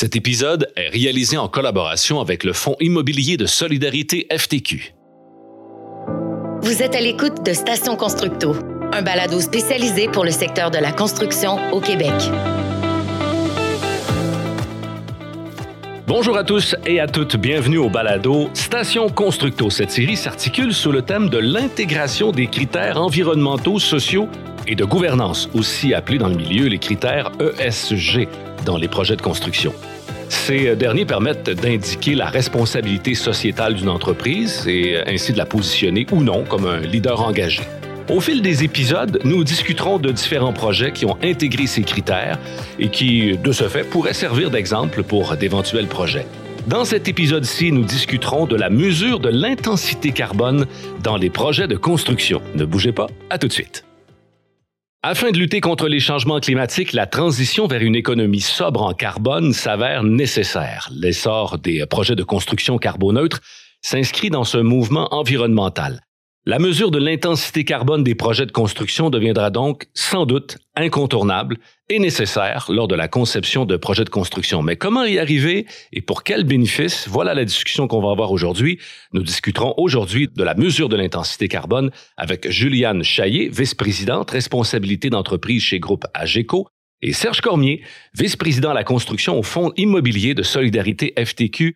Cet épisode est réalisé en collaboration avec le Fonds immobilier de solidarité FTQ. Vous êtes à l'écoute de Station Constructo, un balado spécialisé pour le secteur de la construction au Québec. Bonjour à tous et à toutes, bienvenue au balado Station Constructo. Cette série s'articule sous le thème de l'intégration des critères environnementaux, sociaux et de gouvernance, aussi appelés dans le milieu les critères ESG dans les projets de construction. Ces derniers permettent d'indiquer la responsabilité sociétale d'une entreprise et ainsi de la positionner ou non comme un leader engagé. Au fil des épisodes, nous discuterons de différents projets qui ont intégré ces critères et qui, de ce fait, pourraient servir d'exemple pour d'éventuels projets. Dans cet épisode-ci, nous discuterons de la mesure de l'intensité carbone dans les projets de construction. Ne bougez pas, à tout de suite. Afin de lutter contre les changements climatiques, la transition vers une économie sobre en carbone s'avère nécessaire. L'essor des projets de construction carboneutre s'inscrit dans ce mouvement environnemental. La mesure de l'intensité carbone des projets de construction deviendra donc sans doute incontournable et nécessaire lors de la conception de projets de construction. Mais comment y arriver et pour quels bénéfices Voilà la discussion qu'on va avoir aujourd'hui. Nous discuterons aujourd'hui de la mesure de l'intensité carbone avec Juliane Chaillé, vice-présidente responsabilité d'entreprise chez Groupe AGECO, et Serge Cormier, vice-président à la construction au Fonds immobilier de solidarité FTQ.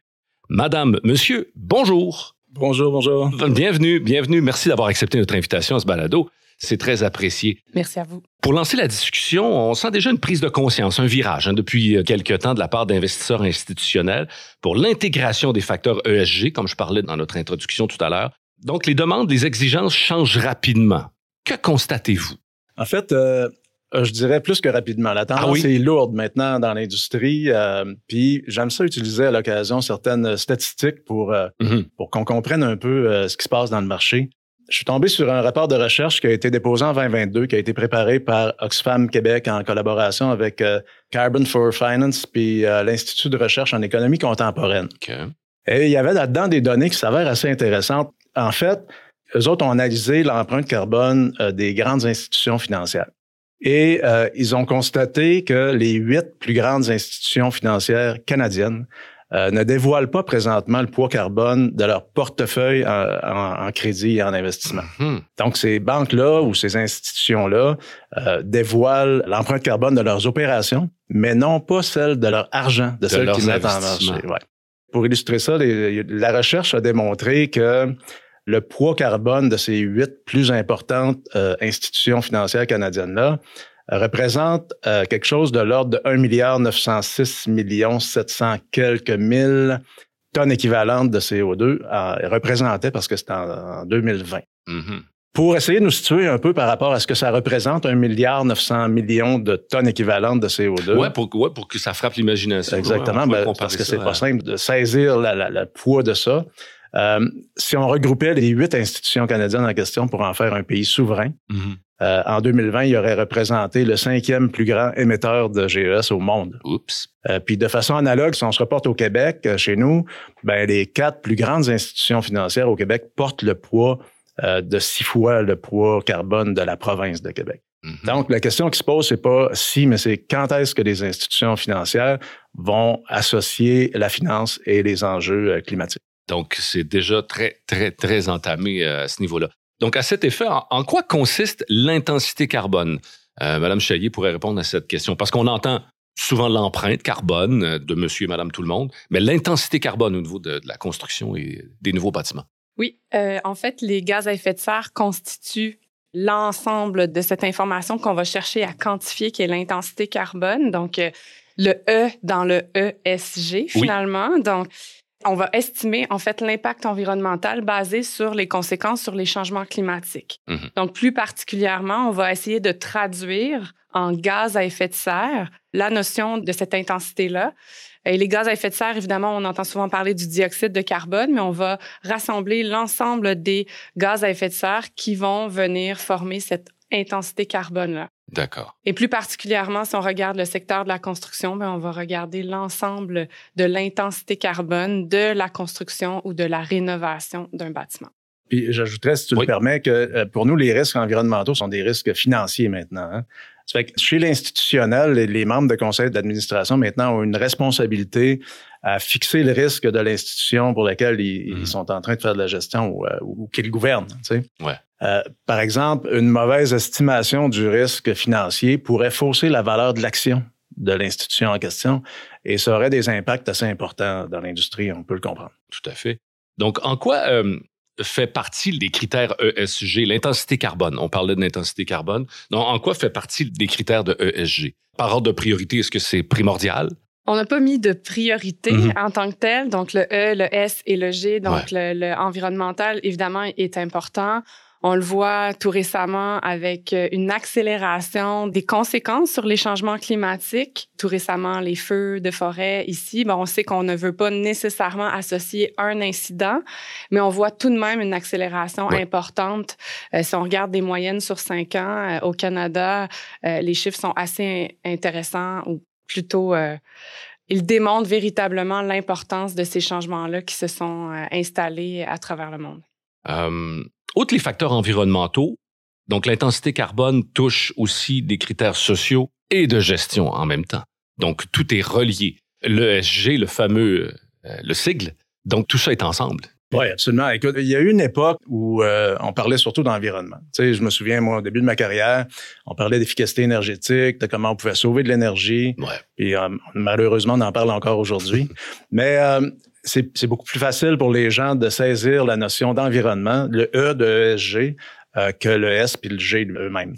Madame, monsieur, bonjour. Bonjour, bonjour. Bienvenue, bienvenue. Merci d'avoir accepté notre invitation à ce balado. C'est très apprécié. Merci à vous. Pour lancer la discussion, on sent déjà une prise de conscience, un virage hein, depuis euh, quelques temps de la part d'investisseurs institutionnels pour l'intégration des facteurs ESG, comme je parlais dans notre introduction tout à l'heure. Donc, les demandes, les exigences changent rapidement. Que constatez-vous? En fait, euh, euh, je dirais plus que rapidement. La tendance Ah est lourde maintenant dans l'industrie. Euh, puis j'aime ça utiliser à l'occasion certaines statistiques pour, euh, Mhm. pour qu'on comprenne un peu euh, ce qui se passe dans le marché. Je suis tombé sur un rapport de recherche qui a été déposé en 2022, qui a été préparé par Oxfam Québec en collaboration avec euh, Carbon for Finance puis euh, l'Institut de recherche en économie contemporaine. OK. Et il y avait là-dedans des données qui s'avèrent assez intéressantes. En fait, eux autres ont analysé l'empreinte carbone euh, des grandes institutions financières. Et euh, ils ont constaté que les huit plus grandes institutions financières canadiennes euh, ne dévoilent pas présentement le poids carbone de leur portefeuille en, en- en crédit et en investissement. Mhm. Donc, ces banques-là ou ces institutions-là euh, dévoilent l'empreinte carbone de leurs opérations, mais non pas celle de leur argent, de, celle leurs qu'ils mettent en marché. Ouais. Pour illustrer ça, les- la recherche a démontré que le poids carbone de ces huit plus importantes euh, institutions financières canadiennes-là euh, représente euh, quelque chose de l'ordre de 1 milliard 906 millions 700 quelques mille tonnes équivalentes de CO2 euh, représentait parce que c'était en, en 2020. Mhm. Pour essayer de nous situer un peu par rapport à ce que ça représente, 1 milliard 900 millions de tonnes équivalentes de CO2. Ouais, pour, ouais, pour que ça frappe l'imagination. Exactement, Ouais, ben, parce que c'est pas simple de saisir le poids de ça. Euh, si on regroupait les huit institutions canadiennes en question pour en faire un pays souverain, Mhm. euh, en 2020, il aurait représenté le cinquième plus grand émetteur de GES au monde. Oups. Euh, puis de façon analogue, si on se reporte au Québec, chez nous, ben les quatre plus grandes institutions financières au Québec portent le poids de six fois le poids carbone de la province de Québec. Mhm. Donc, la question qui se pose, c'est pas si, mais c'est quand est-ce que les institutions financières vont associer la finance et les enjeux climatiques? Donc, c'est déjà très, très, très entamé euh, à ce niveau-là. Donc, à cet effet, en, quoi consiste l'intensité carbone? Euh, Madame Chaillier pourrait répondre à cette question parce qu'on entend souvent l'empreinte carbone euh, de monsieur et madame tout le monde, mais l'intensité carbone au niveau de, de la construction et des nouveaux bâtiments. Oui, euh, en fait, les gaz à effet de serre constituent l'ensemble de cette information qu'on va chercher à quantifier, qui est l'intensité carbone. Donc, euh, le E dans le ESG, finalement. Donc, on va estimer, en fait, l'impact environnemental basé sur les conséquences sur les changements climatiques. Mhm. Donc, plus particulièrement, on va essayer de traduire en gaz à effet de serre la notion de cette intensité-là. Et les gaz à effet de serre, évidemment, on entend souvent parler du dioxyde de carbone, mais on va rassembler l'ensemble des gaz à effet de serre qui vont venir former cette intensité carbone-là. D'accord. Et plus particulièrement, si on regarde le secteur de la construction, ben, on va regarder l'ensemble de l'intensité carbone de la construction ou de la rénovation d'un bâtiment. Puis j'ajouterais, si tu Oui. le permets, que euh, pour nous, les risques environnementaux sont des risques financiers maintenant. hein. Ça fait que chez l'institutionnel, les membres de conseil d'administration maintenant ont une responsabilité à fixer le risque de l'institution pour laquelle ils, mhm. sont en train de faire de la gestion ou, euh, ou qu'ils gouvernent. Tu sais. ouais. Euh, par exemple, une mauvaise estimation du risque financier pourrait fausser la valeur de l'action de l'institution en question et ça aurait des impacts assez importants dans l'industrie, on peut le comprendre. Tout à fait. Donc, en quoi euh, fait partie des critères ESG, l'intensité carbone? On parlait de l'intensité carbone. Donc, en quoi fait partie des critères de ESG? Par ordre de priorité, est-ce que c'est primordial? On n'a pas mis de priorité mhm. en tant que tel. Donc, le E, le S et le G, donc le, environnemental, évidemment, est important. On le voit tout récemment avec euh, une accélération des conséquences sur les changements climatiques. Tout récemment, les feux de forêt ici. Bon, on sait qu'on ne veut pas nécessairement associer un incident, mais on voit tout de même une accélération importante. Euh, si on regarde des moyennes sur cinq ans euh, au Canada, les chiffres sont assez intéressants ou plutôt ils démontrent véritablement l'importance de ces changements-là qui se sont installés à travers le monde. Outre les facteurs environnementaux, donc l'intensité carbone touche aussi des critères sociaux et de gestion en même temps. Donc tout est relié. L'ESG, le fameux, euh, le sigle, donc tout ça est ensemble. Oui, absolument. Écoute, il y a eu une époque où euh, on parlait surtout d'environnement. Tu sais, je me souviens, moi, au début de ma carrière, on parlait d'efficacité énergétique, de comment on pouvait sauver de l'énergie. Ouais. Et euh, malheureusement, on en parle encore aujourd'hui. Mais c'est beaucoup plus facile pour les gens de saisir la notion d'environnement, le E de ESG, euh, que le S puis le G eux-mêmes.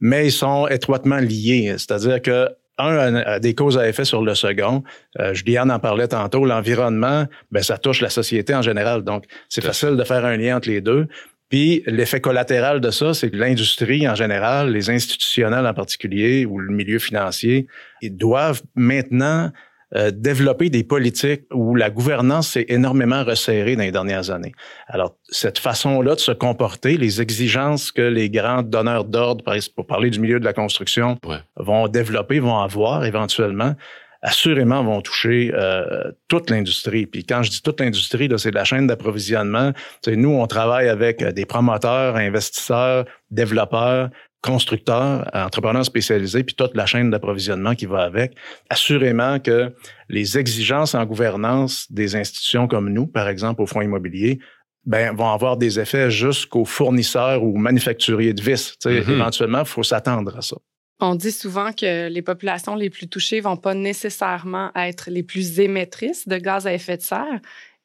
Mais ils sont étroitement liés. C'est-à-dire que un a des causes à effet sur le second. Euh, Juliane en parlait tantôt. L'environnement, ben ça touche la société en général. Donc, c'est facile de faire un lien entre les deux. Puis l'effet collatéral de ça, c'est que l'industrie en général, les institutionnels en particulier, ou le milieu financier, ils doivent maintenant euh, développer des politiques où la gouvernance s'est énormément resserrée dans les dernières années. Alors, cette façon-là de se comporter, les exigences que les grands donneurs d'ordre, pour parler du milieu de la construction, vont développer, vont avoir éventuellement, assurément vont toucher euh, toute l'industrie. Puis quand je dis toute l'industrie, c'est la chaîne d'approvisionnement. Nous, on travaille avec des promoteurs, investisseurs, développeurs, constructeurs, entrepreneurs spécialisés, puis toute la chaîne d'approvisionnement qui va avec. Assurément que les exigences en gouvernance des institutions comme nous, par exemple au fonds immobilier, ben, vont avoir des effets jusqu'aux fournisseurs ou manufacturiers de vis. Mm-hmm. Éventuellement, il faut s'attendre à ça. On dit souvent que les populations les plus touchées vont pas nécessairement être les plus émettrices de gaz à effet de serre,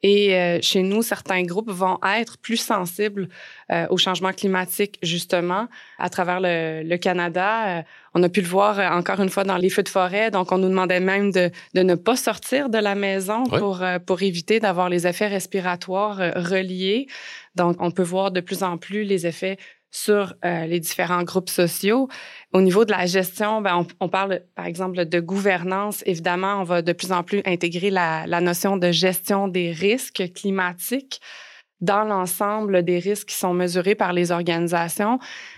et euh, chez nous, certains groupes vont être plus sensibles euh, au changement climatique, justement, à travers le, Canada. Euh, on a pu le voir encore une fois dans les feux de forêt. Donc, on nous demandait même de, de ne pas sortir de la maison pour, pour éviter d'avoir les effets respiratoires reliés. Donc, on peut voir de plus en plus les effets sur euh, les différents groupes sociaux. Au niveau de la gestion, ben, on, parle par exemple de gouvernance. Évidemment, on va de plus en plus intégrer la, notion de gestion des risques climatiques dans l'ensemble des risques qui sont mesurés par les organisations.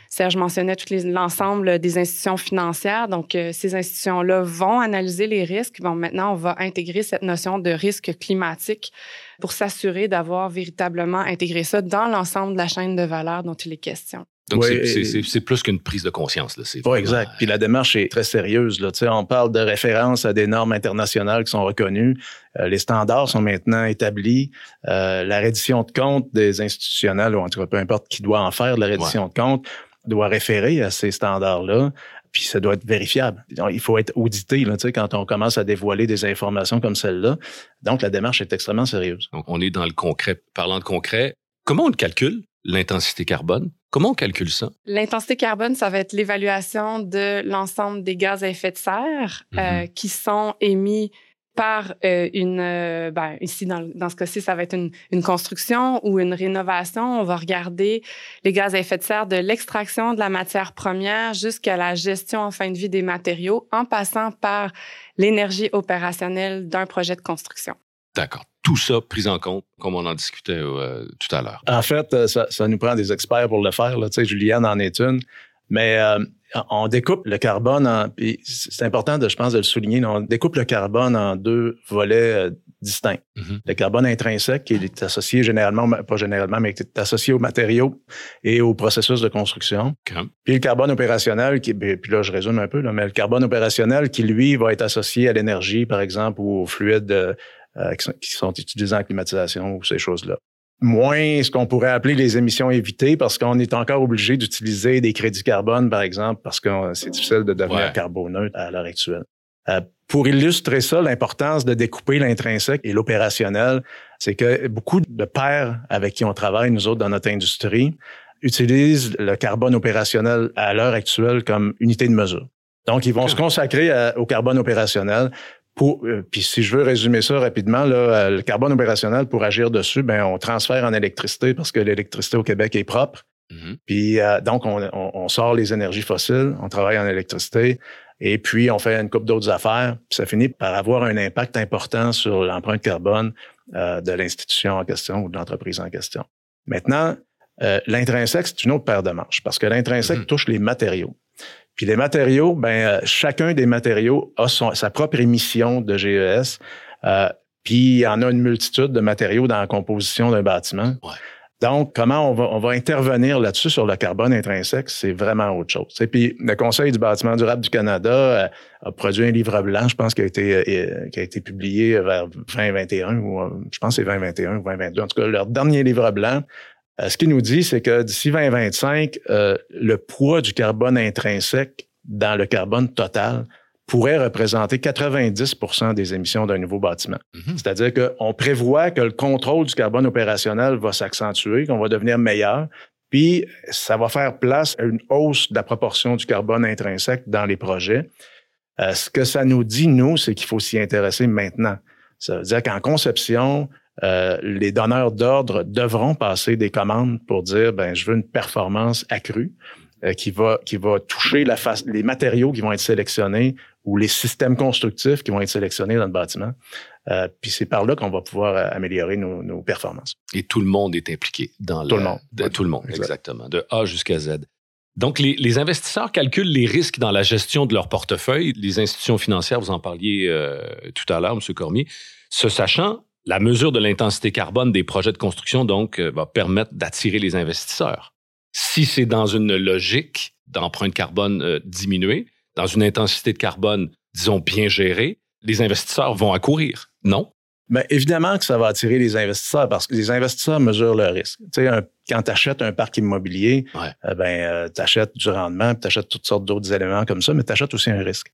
Serge mentionnait l'ensemble des institutions financières. Donc, euh, ces institutions-là vont analyser les risques. Bon, maintenant, on va intégrer cette notion de risque climatique pour s'assurer d'avoir véritablement intégré ça dans l'ensemble de la chaîne de valeur dont il est question. Donc, c'est plus qu'une prise de conscience. Oui, exact. Puis la démarche est très sérieuse. Là. On parle de référence à des normes internationales qui sont reconnues. Euh, les standards sont maintenant établis. Euh, la reddition de compte des institutionnels, ou en tout cas, peu importe qui doit en faire la reddition de compte, doit référer à ces standards-là. Puis ça doit être vérifiable. Il faut être audité là, quand on commence à dévoiler des informations comme celle-là. Donc, la démarche est extrêmement sérieuse. Donc, on est dans le concret. Parlant de concret, comment on le calcule, l'intensité carbone? Comment on calcule ça? L'intensité carbone, ça va être l'évaluation de l'ensemble des gaz à effet de serre euh, mm-hmm. qui sont émis par euh, une, euh, ben, ici dans, dans ce cas-ci, ça va être une, une, construction ou une rénovation. On va regarder les gaz à effet de serre de l'extraction de la matière première jusqu'à la gestion en fin de vie des matériaux, en passant par l'énergie opérationnelle d'un projet de construction. D'accord tout ça pris en compte, comme on en discutait euh, tout à l'heure? En fait, euh, ça, ça, nous prend des experts pour le faire. Là. Tu sais, Juliane en est une. Mais euh, on découpe le carbone en. c'est important, de, je pense, de le souligner. On découpe le carbone en deux volets distincts. Mhm. Le carbone intrinsèque, qui est associé généralement, pas généralement, mais qui est associé aux matériaux et aux processus de construction. Puis le carbone opérationnel, qui, ben, puis là, je résume un peu, là, mais le carbone opérationnel qui, lui, va être associé à l'énergie, par exemple, ou aux fluides euh, qui, sont, utilisés en climatisation ou ces choses-là moins ce qu'on pourrait appeler les émissions évitées parce qu'on est encore obligé d'utiliser des crédits carbone, par exemple, parce que c'est difficile de devenir carboneutre à l'heure actuelle. Euh, pour illustrer ça, l'importance de découper l'intrinsèque et l'opérationnel, c'est que beaucoup de pairs avec qui on travaille, nous autres, dans notre industrie, utilisent le carbone opérationnel à l'heure actuelle comme unité de mesure. Donc, ils vont se consacrer au carbone opérationnel. Pour, euh, puis si je veux résumer ça rapidement, là, euh, le carbone opérationnel, pour agir dessus, ben, on transfère en électricité parce que l'électricité au Québec est propre. Mm-hmm. Puis euh, donc, on, on, sort les énergies fossiles, on travaille en électricité, et puis on fait une coupe d'autres affaires. Puis ça finit par avoir un impact important sur l'empreinte carbone de l'institution en question ou de l'entreprise en question. Maintenant, l'intrinsèque, c'est une autre paire de manches parce que l'intrinsèque mm-hmm. touche les matériaux. Puis les matériaux, ben euh, chacun des matériaux a sa propre émission de GES. Euh, puis il y en a une multitude de matériaux dans la composition d'un bâtiment. Donc, comment on va, on va intervenir là-dessus sur le carbone intrinsèque, c'est vraiment autre chose. Et puis, le Conseil du bâtiment durable du Canada euh, a produit un livre blanc, je pense, qui a été, qui a été publié vers 2021 ou je pense que c'est 2021 ou 2022. En tout cas, leur dernier livre blanc euh, ce qu'il nous dit, c'est que d'ici 2025, euh, le poids du carbone intrinsèque dans le carbone total pourrait représenter 90% des émissions d'un nouveau bâtiment. Mhm. C'est-à-dire qu'on prévoit que le contrôle du carbone opérationnel va s'accentuer, qu'on va devenir meilleur, puis ça va faire place à une hausse de la proportion du carbone intrinsèque dans les projets. Euh, ce que ça nous dit, nous, c'est qu'il faut s'y intéresser maintenant. Ça veut dire qu'en conception, euh, les donneurs d'ordre devront passer des commandes pour dire ben je veux une performance accrue euh, qui va qui va toucher la face, les matériaux qui vont être sélectionnés ou les systèmes constructifs qui vont être sélectionnés dans le bâtiment. Euh, puis c'est par là qu'on va pouvoir améliorer nos, nos, performances. Et tout le monde est impliqué dans tout le monde. De, tout le monde, exactement, de A jusqu'à Z. Donc, les, les, investisseurs calculent les risques dans la gestion de leur portefeuille. Les institutions financières, vous en parliez tout à l'heure, M. Cormier. Ce sachant, la mesure de l'intensité carbone des projets de construction, donc, euh, va permettre d'attirer les investisseurs. Si c'est dans une logique d'empreinte carbone euh, diminuée, dans une intensité de carbone, disons, bien gérée, les investisseurs vont accourir, non? Bien, évidemment que ça va attirer les investisseurs parce que les investisseurs mesurent le risque. Tu sais, quand tu achètes un parc immobilier, euh, ben, tu achètes du rendement, tu achètes toutes sortes d'autres éléments comme ça, mais tu achètes aussi un risque.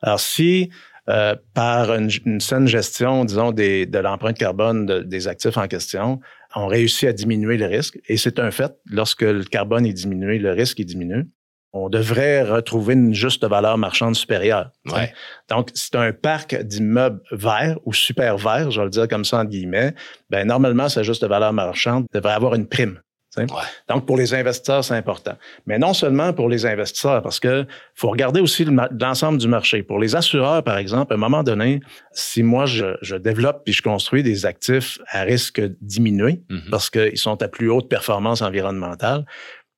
Alors, si euh, par une, saine gestion, disons, des, de l'empreinte carbone des actifs en question, on réussit à diminuer le risque. Et c'est un fait, lorsque le carbone est diminué, le risque est diminué. On devrait retrouver une juste valeur marchande supérieure. Donc, c'est un parc d'immeubles verts ou super verts, je vais le dire comme ça entre guillemets. Ben normalement, sa juste valeur marchande devrait avoir une prime. Donc, pour les investisseurs, c'est important. Mais non seulement pour les investisseurs, parce que faut regarder aussi l'ensemble du marché. Pour les assureurs, par exemple, à un moment donné, si moi, je, développe puis je construis des actifs à risque diminué, mm-hmm. parce qu'ils sont à plus haute performance environnementale,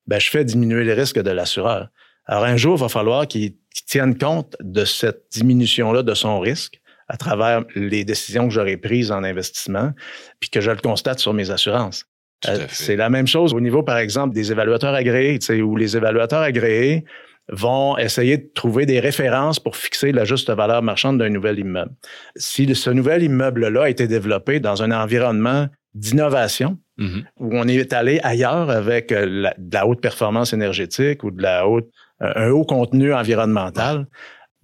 ben, je fais diminuer les risques de l'assureur. Alors, un jour, il va falloir qu'il tienne compte de cette diminution-là de son risque à travers les décisions que j'aurais prises en investissement, puis que je le constate sur mes assurances. Euh, c'est la même chose au niveau, par exemple, des évaluateurs agréés, où les évaluateurs agréés vont essayer de trouver des références pour fixer la juste valeur marchande d'un nouvel immeuble. Si ce nouvel immeuble-là a été développé dans un environnement d'innovation, mm-hmm. où on est allé ailleurs avec euh, de la haute performance énergétique ou de la haute, euh, un haut contenu environnemental,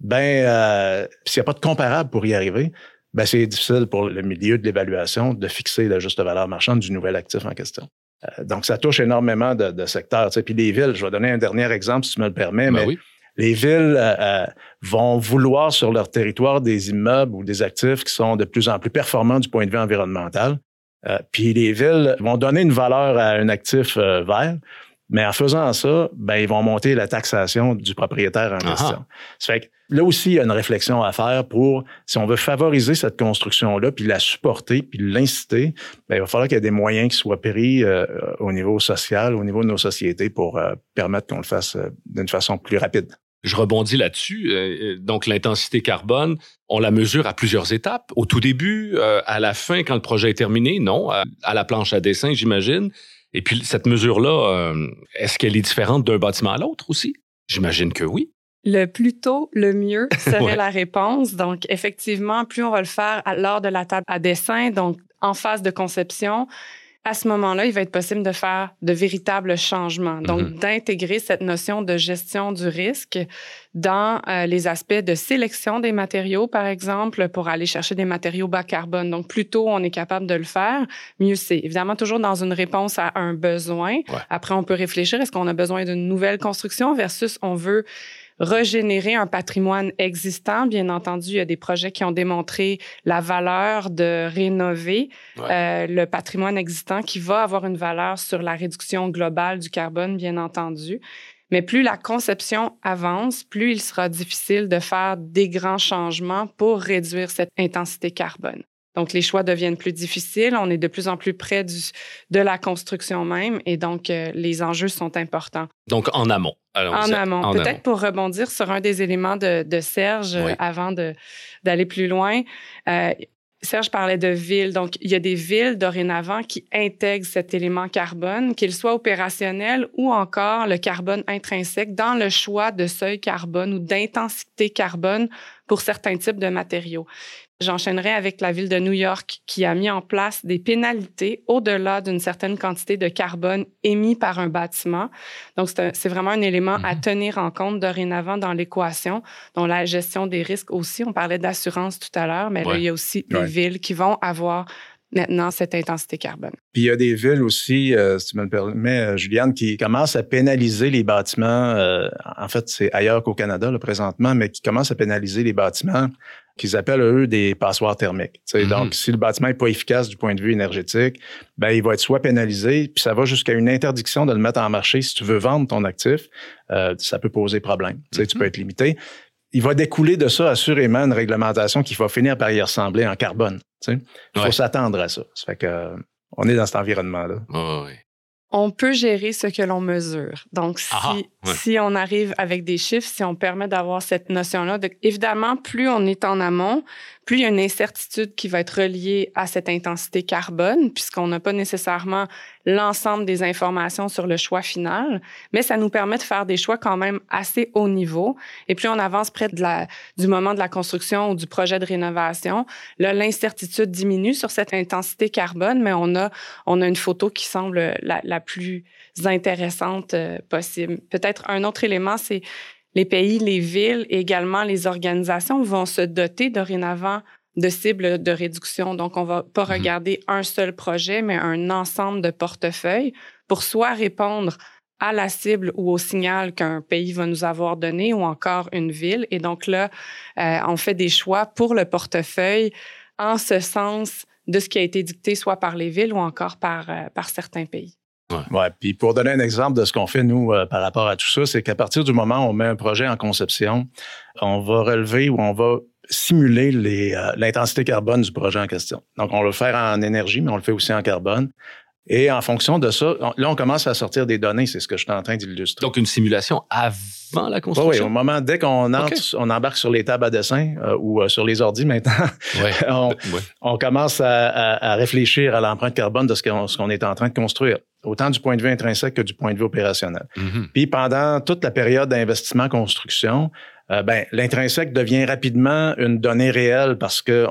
ben, euh, s'il n'y a pas de comparable pour y arriver, ben c'est difficile pour le milieu de l'évaluation de fixer la juste valeur marchande du nouvel actif en question. Euh, donc, ça touche énormément de, de secteurs. Tu sais. Puis les villes, je vais donner un dernier exemple si tu me le permets, ben mais les villes euh, euh, vont vouloir sur leur territoire des immeubles ou des actifs qui sont de plus en plus performants du point de vue environnemental. puis les villes vont donner une valeur à un actif vert, mais en faisant ça, ben, ils vont monter la taxation du propriétaire en question. Ça fait que là aussi, il y a une réflexion à faire pour, si on veut favoriser cette construction-là, puis la supporter, puis l'inciter, ben, il va falloir qu'il y ait des moyens qui soient pris euh, au niveau social, au niveau de nos sociétés pour euh, permettre qu'on le fasse euh, d'une façon plus rapide. Je rebondis là-dessus. Donc, l'intensité carbone, on la mesure à plusieurs étapes. Au tout début, à la fin, quand le projet est terminé, non, à, la planche à dessin, j'imagine. Et puis, cette mesure-là, est-ce qu'elle est différente d'un bâtiment à l'autre aussi? J'imagine que oui. Le plus tôt, le mieux serait la réponse. Donc, effectivement, plus on va le faire lors de la table à dessin, donc en phase de conception, à ce moment-là, il va être possible de faire de véritables changements. Donc, mm-hmm. d'intégrer cette notion de gestion du risque dans euh, les aspects de sélection des matériaux, par exemple, pour aller chercher des matériaux bas carbone. Donc, plus tôt on est capable de le faire, mieux c'est. Évidemment, toujours dans une réponse à un besoin. Après, on peut réfléchir, est-ce qu'on a besoin d'une nouvelle construction versus on veut régénérer un patrimoine existant. Bien entendu, il y a des projets qui ont démontré la valeur de rénover euh, le patrimoine existant qui va avoir une valeur sur la réduction globale du carbone, bien entendu. Mais plus la conception avance, plus il sera difficile de faire des grands changements pour réduire cette intensité carbone. Donc, les choix deviennent plus difficiles. On est de plus en plus près du, de la construction même et donc euh, les enjeux sont importants. Donc, en amont. en amont. Peut-être pour rebondir sur un des éléments de, de Serge euh, avant d'aller plus loin. Euh, Serge parlait de villes. Donc, il y a des villes dorénavant qui intègrent cet élément carbone, qu'il soit opérationnel ou encore le carbone intrinsèque dans le choix de seuil carbone ou d'intensité carbone pour certains types de matériaux. J'enchaînerai avec la ville de New York qui a mis en place des pénalités au-delà d'une certaine quantité de carbone émis par un bâtiment. Donc, c'est vraiment un élément à mhm. tenir en compte dorénavant dans l'équation, dont la gestion des risques aussi. On parlait d'assurance tout à l'heure, mais là, il y a aussi des villes qui vont avoir maintenant cette intensité carbone. Puis il y a des villes aussi, euh, si tu me le permets, euh, Juliane, qui commencent à pénaliser les bâtiments. Euh, en fait, c'est ailleurs qu'au Canada, là, présentement, mais qui commencent à pénaliser les bâtiments qu'ils appellent eux des passoires thermiques. Donc, si le bâtiment n'est pas efficace du point de vue énergétique, ben il va être soit pénalisé, puis ça va jusqu'à une interdiction de le mettre en marché. Si tu veux vendre ton actif, euh, ça peut poser problème. Tu peux mm-hmm. être limité. Il va découler de ça assurément une réglementation qui va finir par y ressembler en carbone. Il faut s'attendre à ça. Ça fait que on est dans cet environnement-là. oui on peut gérer ce que l'on mesure. Donc, si, ah, si on arrive avec des chiffres, si on permet d'avoir cette notion-là, évidemment, plus on est en amont, plus il y a une incertitude qui va être reliée à cette intensité carbone, puisqu'on n'a pas nécessairement l'ensemble des informations sur le choix final, mais ça nous permet de faire des choix quand même assez haut niveau. Et plus on avance près de la, du moment de la construction ou du projet de rénovation, là, l'incertitude diminue sur cette intensité carbone, mais on a, on a une photo qui semble la, la plus intéressante euh, possible. Peut-être un autre élément, c'est les pays, les villes et également les organisations vont se doter dorénavant de cibles de réduction. Donc, on va pas mhm. regarder un seul projet, mais un ensemble de portefeuilles pour soit répondre à la cible ou au signal qu'un pays va nous avoir donné ou encore une ville. Et donc là, euh, on fait des choix pour le portefeuille en ce sens de ce qui a été dicté soit par les villes ou encore par, euh, par certains pays. Puis pour donner un exemple de ce qu'on fait, nous, euh, par rapport à tout ça, c'est qu'à partir du moment où on met un projet en conception, on va relever ou on va simuler euh, l'intensité carbone du projet en question. Donc, on le faire en énergie, mais on le fait aussi en carbone. Et en fonction de ça, là, on commence à sortir des données, c'est ce que je suis en train d'illustrer. Donc, une simulation avant la construction? Oui, au moment, dès qu'on entre, on embarque sur les tables à dessin euh, ou euh, sur les ordis maintenant, on, commence à, réfléchir à l'empreinte carbone de ce qu'on est en train de construire, autant du point de vue intrinsèque que du point de vue opérationnel. Mm-hmm. Puis pendant toute la période d'investissement construction, euh, ben, l'intrinsèque devient rapidement une donnée réelle parce que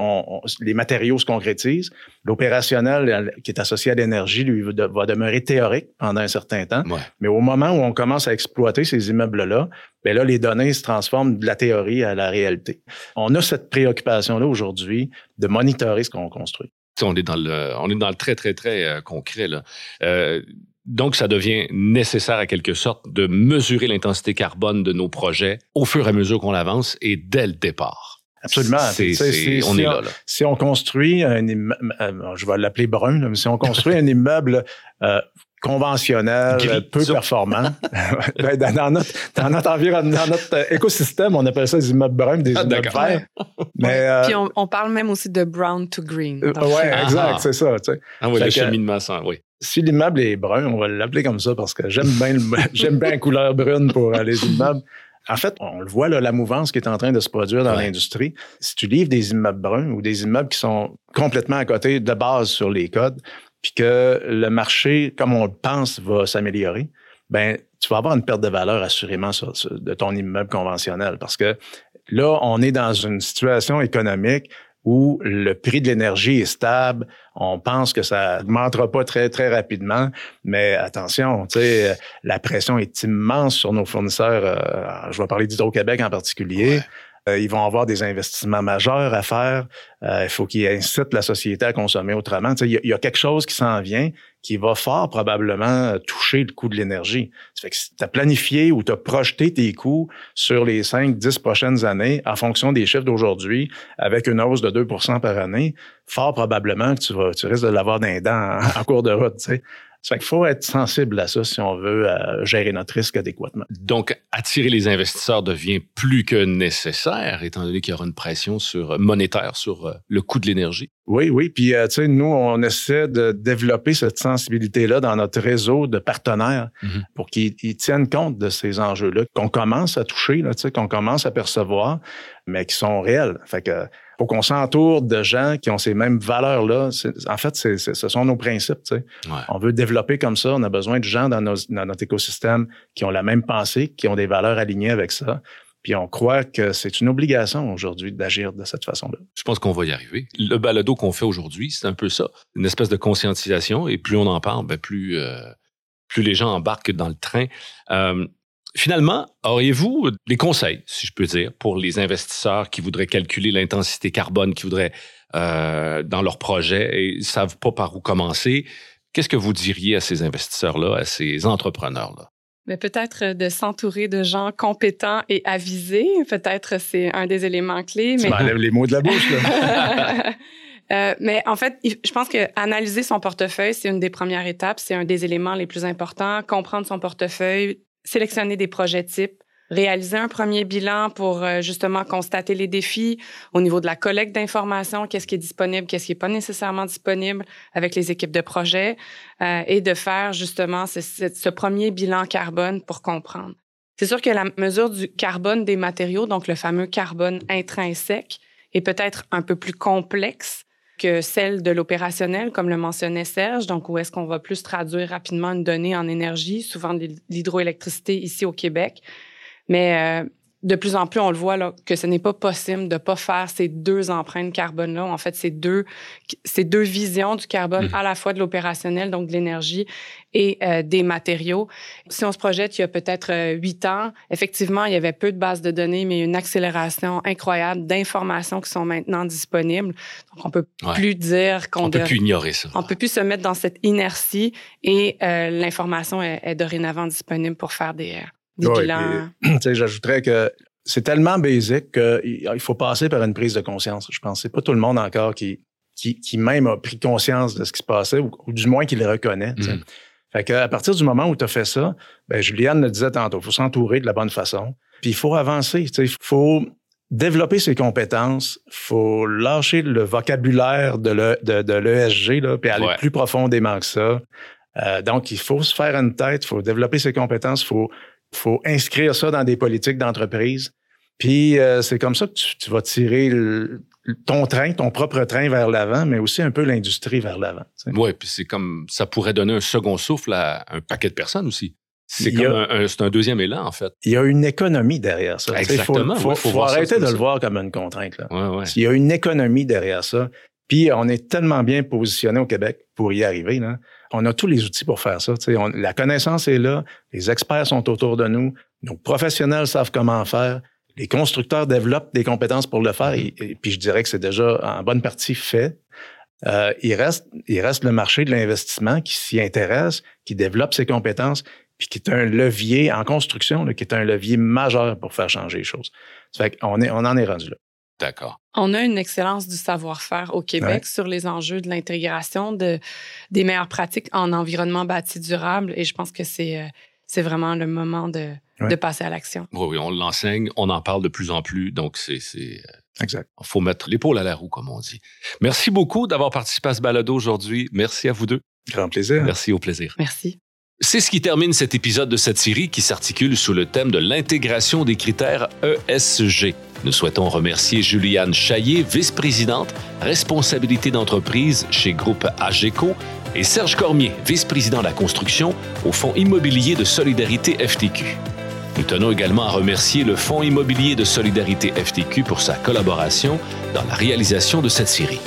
les matériaux se concrétisent. L'opérationnel, qui est associé à l'énergie, lui, va demeurer théorique pendant un certain temps. Mais au moment où on commence à exploiter ces immeubles-là, ben là, les données se transforment de la théorie à la réalité. On a cette préoccupation-là aujourd'hui de monitorer ce qu'on construit. On est dans le, on est dans le très, très, très euh, concret. Là. Euh, donc, ça devient nécessaire à quelque sorte de mesurer l'intensité carbone de nos projets au fur et à mesure qu'on avance et dès le départ. Absolument. on est là, Si on construit un immeuble, euh, je vais l'appeler brun, mais si on construit un immeuble euh, conventionnel, peu performant. Ben, dans, notre, dans notre environnement, dans notre euh, écosystème, on appelle ça des immeubles bruns, des ah, immeubles verts. Mais, Puis on, parle même aussi de brown to green. oui, exact, c'est ça. Tu sais. Ah oui, le cheminement, oui si l'immeuble est brun, on va l'appeler comme ça parce que j'aime bien j'aime bien la couleur brune pour les immeubles. En fait, on le voit, là, la mouvance qui est en train de se produire dans l'industrie. Si tu livres des immeubles bruns ou des immeubles qui sont complètement à côté de base sur les codes, puis que le marché, comme on le pense, va s'améliorer, ben tu vas avoir une perte de valeur assurément de ton immeuble conventionnel parce que là, on est dans une situation économique où le prix de l'énergie est stable. On pense que ça augmentera pas très, très rapidement. Mais attention, tu sais, la pression est immense sur nos fournisseurs. Euh, je vais parler d'Hydro-Québec en particulier. Euh, ils vont avoir des investissements majeurs à faire. Euh, il faut qu'ils incitent la société à consommer autrement. Il y, a quelque chose qui s'en vient qui va fort probablement toucher le coût de l'énergie. Ça fait que si tu as planifié ou tu as projeté tes coûts sur les 5, 10 prochaines années en fonction des chiffres d'aujourd'hui avec une hausse de 2% par année, fort probablement que tu, vas, tu risques de l'avoir d'un dent en, cours de route. Ça qu'il faut être sensible à ça si on veut euh, gérer notre risque adéquatement. Donc, attirer les investisseurs devient plus que nécessaire, étant donné qu'il y aura une pression sur, monétaire sur euh, le coût de l'énergie. Oui, oui. Puis, euh, tu sais, nous, on essaie de développer cette sensibilité-là dans notre réseau de partenaires mhm. pour qu'ils tiennent compte de ces enjeux-là, qu'on commence à toucher, là, tu sais, qu'on commence à percevoir, mais qui sont réels. Fait que faut qu'on s'entoure de gens qui ont ces mêmes valeurs-là. En fait, ce sont nos principes. Tu sais. On veut développer comme ça. On a besoin de gens dans, dans notre écosystème qui ont la même pensée, qui ont des valeurs alignées avec ça. Puis on croit que c'est une obligation aujourd'hui d'agir de cette façon-là. Je pense qu'on va y arriver. Le balado qu'on fait aujourd'hui, c'est un peu ça, une espèce de conscientisation. Et plus on en parle, ben plus euh, plus les gens embarquent dans le train. Euh, Finalement, auriez-vous des conseils, si je peux dire, pour les investisseurs qui voudraient calculer l'intensité carbone, qui voudraient euh, dans leur projet et ne savent pas par où commencer? Qu'est-ce que vous diriez à ces investisseurs-là, à ces entrepreneurs-là? Mais peut-être de s'entourer de gens compétents et avisés. Peut-être c'est un des éléments clés. Tu m'enlèves les mots de la bouche. Là. Euh, mais en fait, je pense que analyser son portefeuille, c'est une des premières étapes, c'est un des éléments les plus importants. Comprendre son portefeuille, sélectionner des projets types, réaliser un premier bilan pour euh, justement constater les défis au niveau de la collecte d'informations, qu'est-ce qui est disponible, qu'est-ce qui n'est pas nécessairement disponible avec les équipes de projet, euh, et de faire justement ce, ce, premier bilan carbone pour comprendre. C'est sûr que la mesure du carbone des matériaux, donc le fameux carbone intrinsèque, est peut-être un peu plus complexe celle de l'opérationnel, comme le mentionnait Serge, donc où est-ce qu'on va plus traduire rapidement une donnée en énergie, souvent de l'hydroélectricité ici au Québec. Mais euh, de plus en plus, on le voit là, que ce n'est pas possible de pas faire ces deux empreintes carbone-là. En fait, ces deux, ces deux visions du carbone, mmh. à la fois de l'opérationnel, donc de l'énergie, et euh, des matériaux. Si on se projette il y a peut-être euh, huit ans, effectivement, il y avait peu de bases de données, mais une accélération incroyable d'informations qui sont maintenant disponibles. Donc, on peut plus dire qu'on... On peut plus ignorer ça. On peut plus se mettre dans cette inertie et euh, l'information est, est, dorénavant disponible pour faire des J'ajouterais que c'est tellement basique qu'il faut passer par une prise de conscience. Je pense que c'est pas tout le monde encore qui, qui, même a pris conscience de ce qui se passait ou, du moins qui le reconnaît. Mm. Fait qu'à partir du moment où tu as fait ça, ben Juliane le disait tantôt, il faut s'entourer de la bonne façon. Puis il faut avancer. Il faut développer ses compétences, il faut lâcher le vocabulaire de l'ESG, de, puis aller plus profondément que ça. Euh, donc, il faut se faire une tête, il faut développer ses compétences, il faut faut inscrire ça dans des politiques d'entreprise. Puis euh, c'est comme ça que tu, vas tirer ton train, ton propre train vers l'avant, mais aussi un peu l'industrie vers l'avant. Oui, puis c'est comme ça pourrait donner un second souffle à un paquet de personnes aussi. C'est comme un, un, deuxième élan, en fait. Il y a une économie derrière ça. Exactement. Il faut, arrêter de le voir comme une contrainte. Là. Il y a une économie derrière ça. Puis on est tellement bien positionné au Québec pour y arriver. Là on a tous les outils pour faire ça. la connaissance est là, les experts sont autour de nous, nos professionnels savent comment faire, les constructeurs développent des compétences pour le faire, et, puis je dirais que c'est déjà en bonne partie fait. Euh, il, reste, il reste le marché de l'investissement qui s'y intéresse, qui développe ses compétences, puis qui est un levier en construction, qui est un levier majeur pour faire changer les choses. Ça fait qu'on est, on en est rendu là. D'accord. On a une excellence du savoir-faire au Québec sur les enjeux de l'intégration de, des meilleures pratiques en environnement bâti durable et je pense que c'est, euh, c'est vraiment le moment de, de passer à l'action. Oui, oui, on l'enseigne, on en parle de plus en plus, donc c'est. c'est euh, exact. Il faut mettre l'épaule à la roue, comme on dit. Merci beaucoup d'avoir participé à ce balado aujourd'hui. Merci à vous deux. Grand plaisir. Merci, au plaisir. Merci. C'est ce qui termine cet épisode de cette série qui s'articule sous le thème de l'intégration des critères ESG. Nous souhaitons remercier Juliane Chaillé, vice-présidente, responsabilité d'entreprise chez Groupe AGECO, et Serge Cormier, vice-président de la construction au Fonds immobilier de solidarité FTQ. Nous tenons également à remercier le Fonds immobilier de solidarité FTQ pour sa collaboration dans la réalisation de cette série.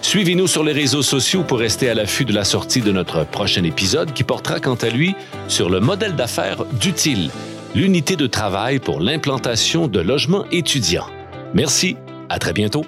Suivez-nous sur les réseaux sociaux pour rester à l'affût de la sortie de notre prochain épisode qui portera quant à lui sur le modèle d'affaires d'Utile, l'unité de travail pour l'implantation de logements étudiants. Merci, à très bientôt.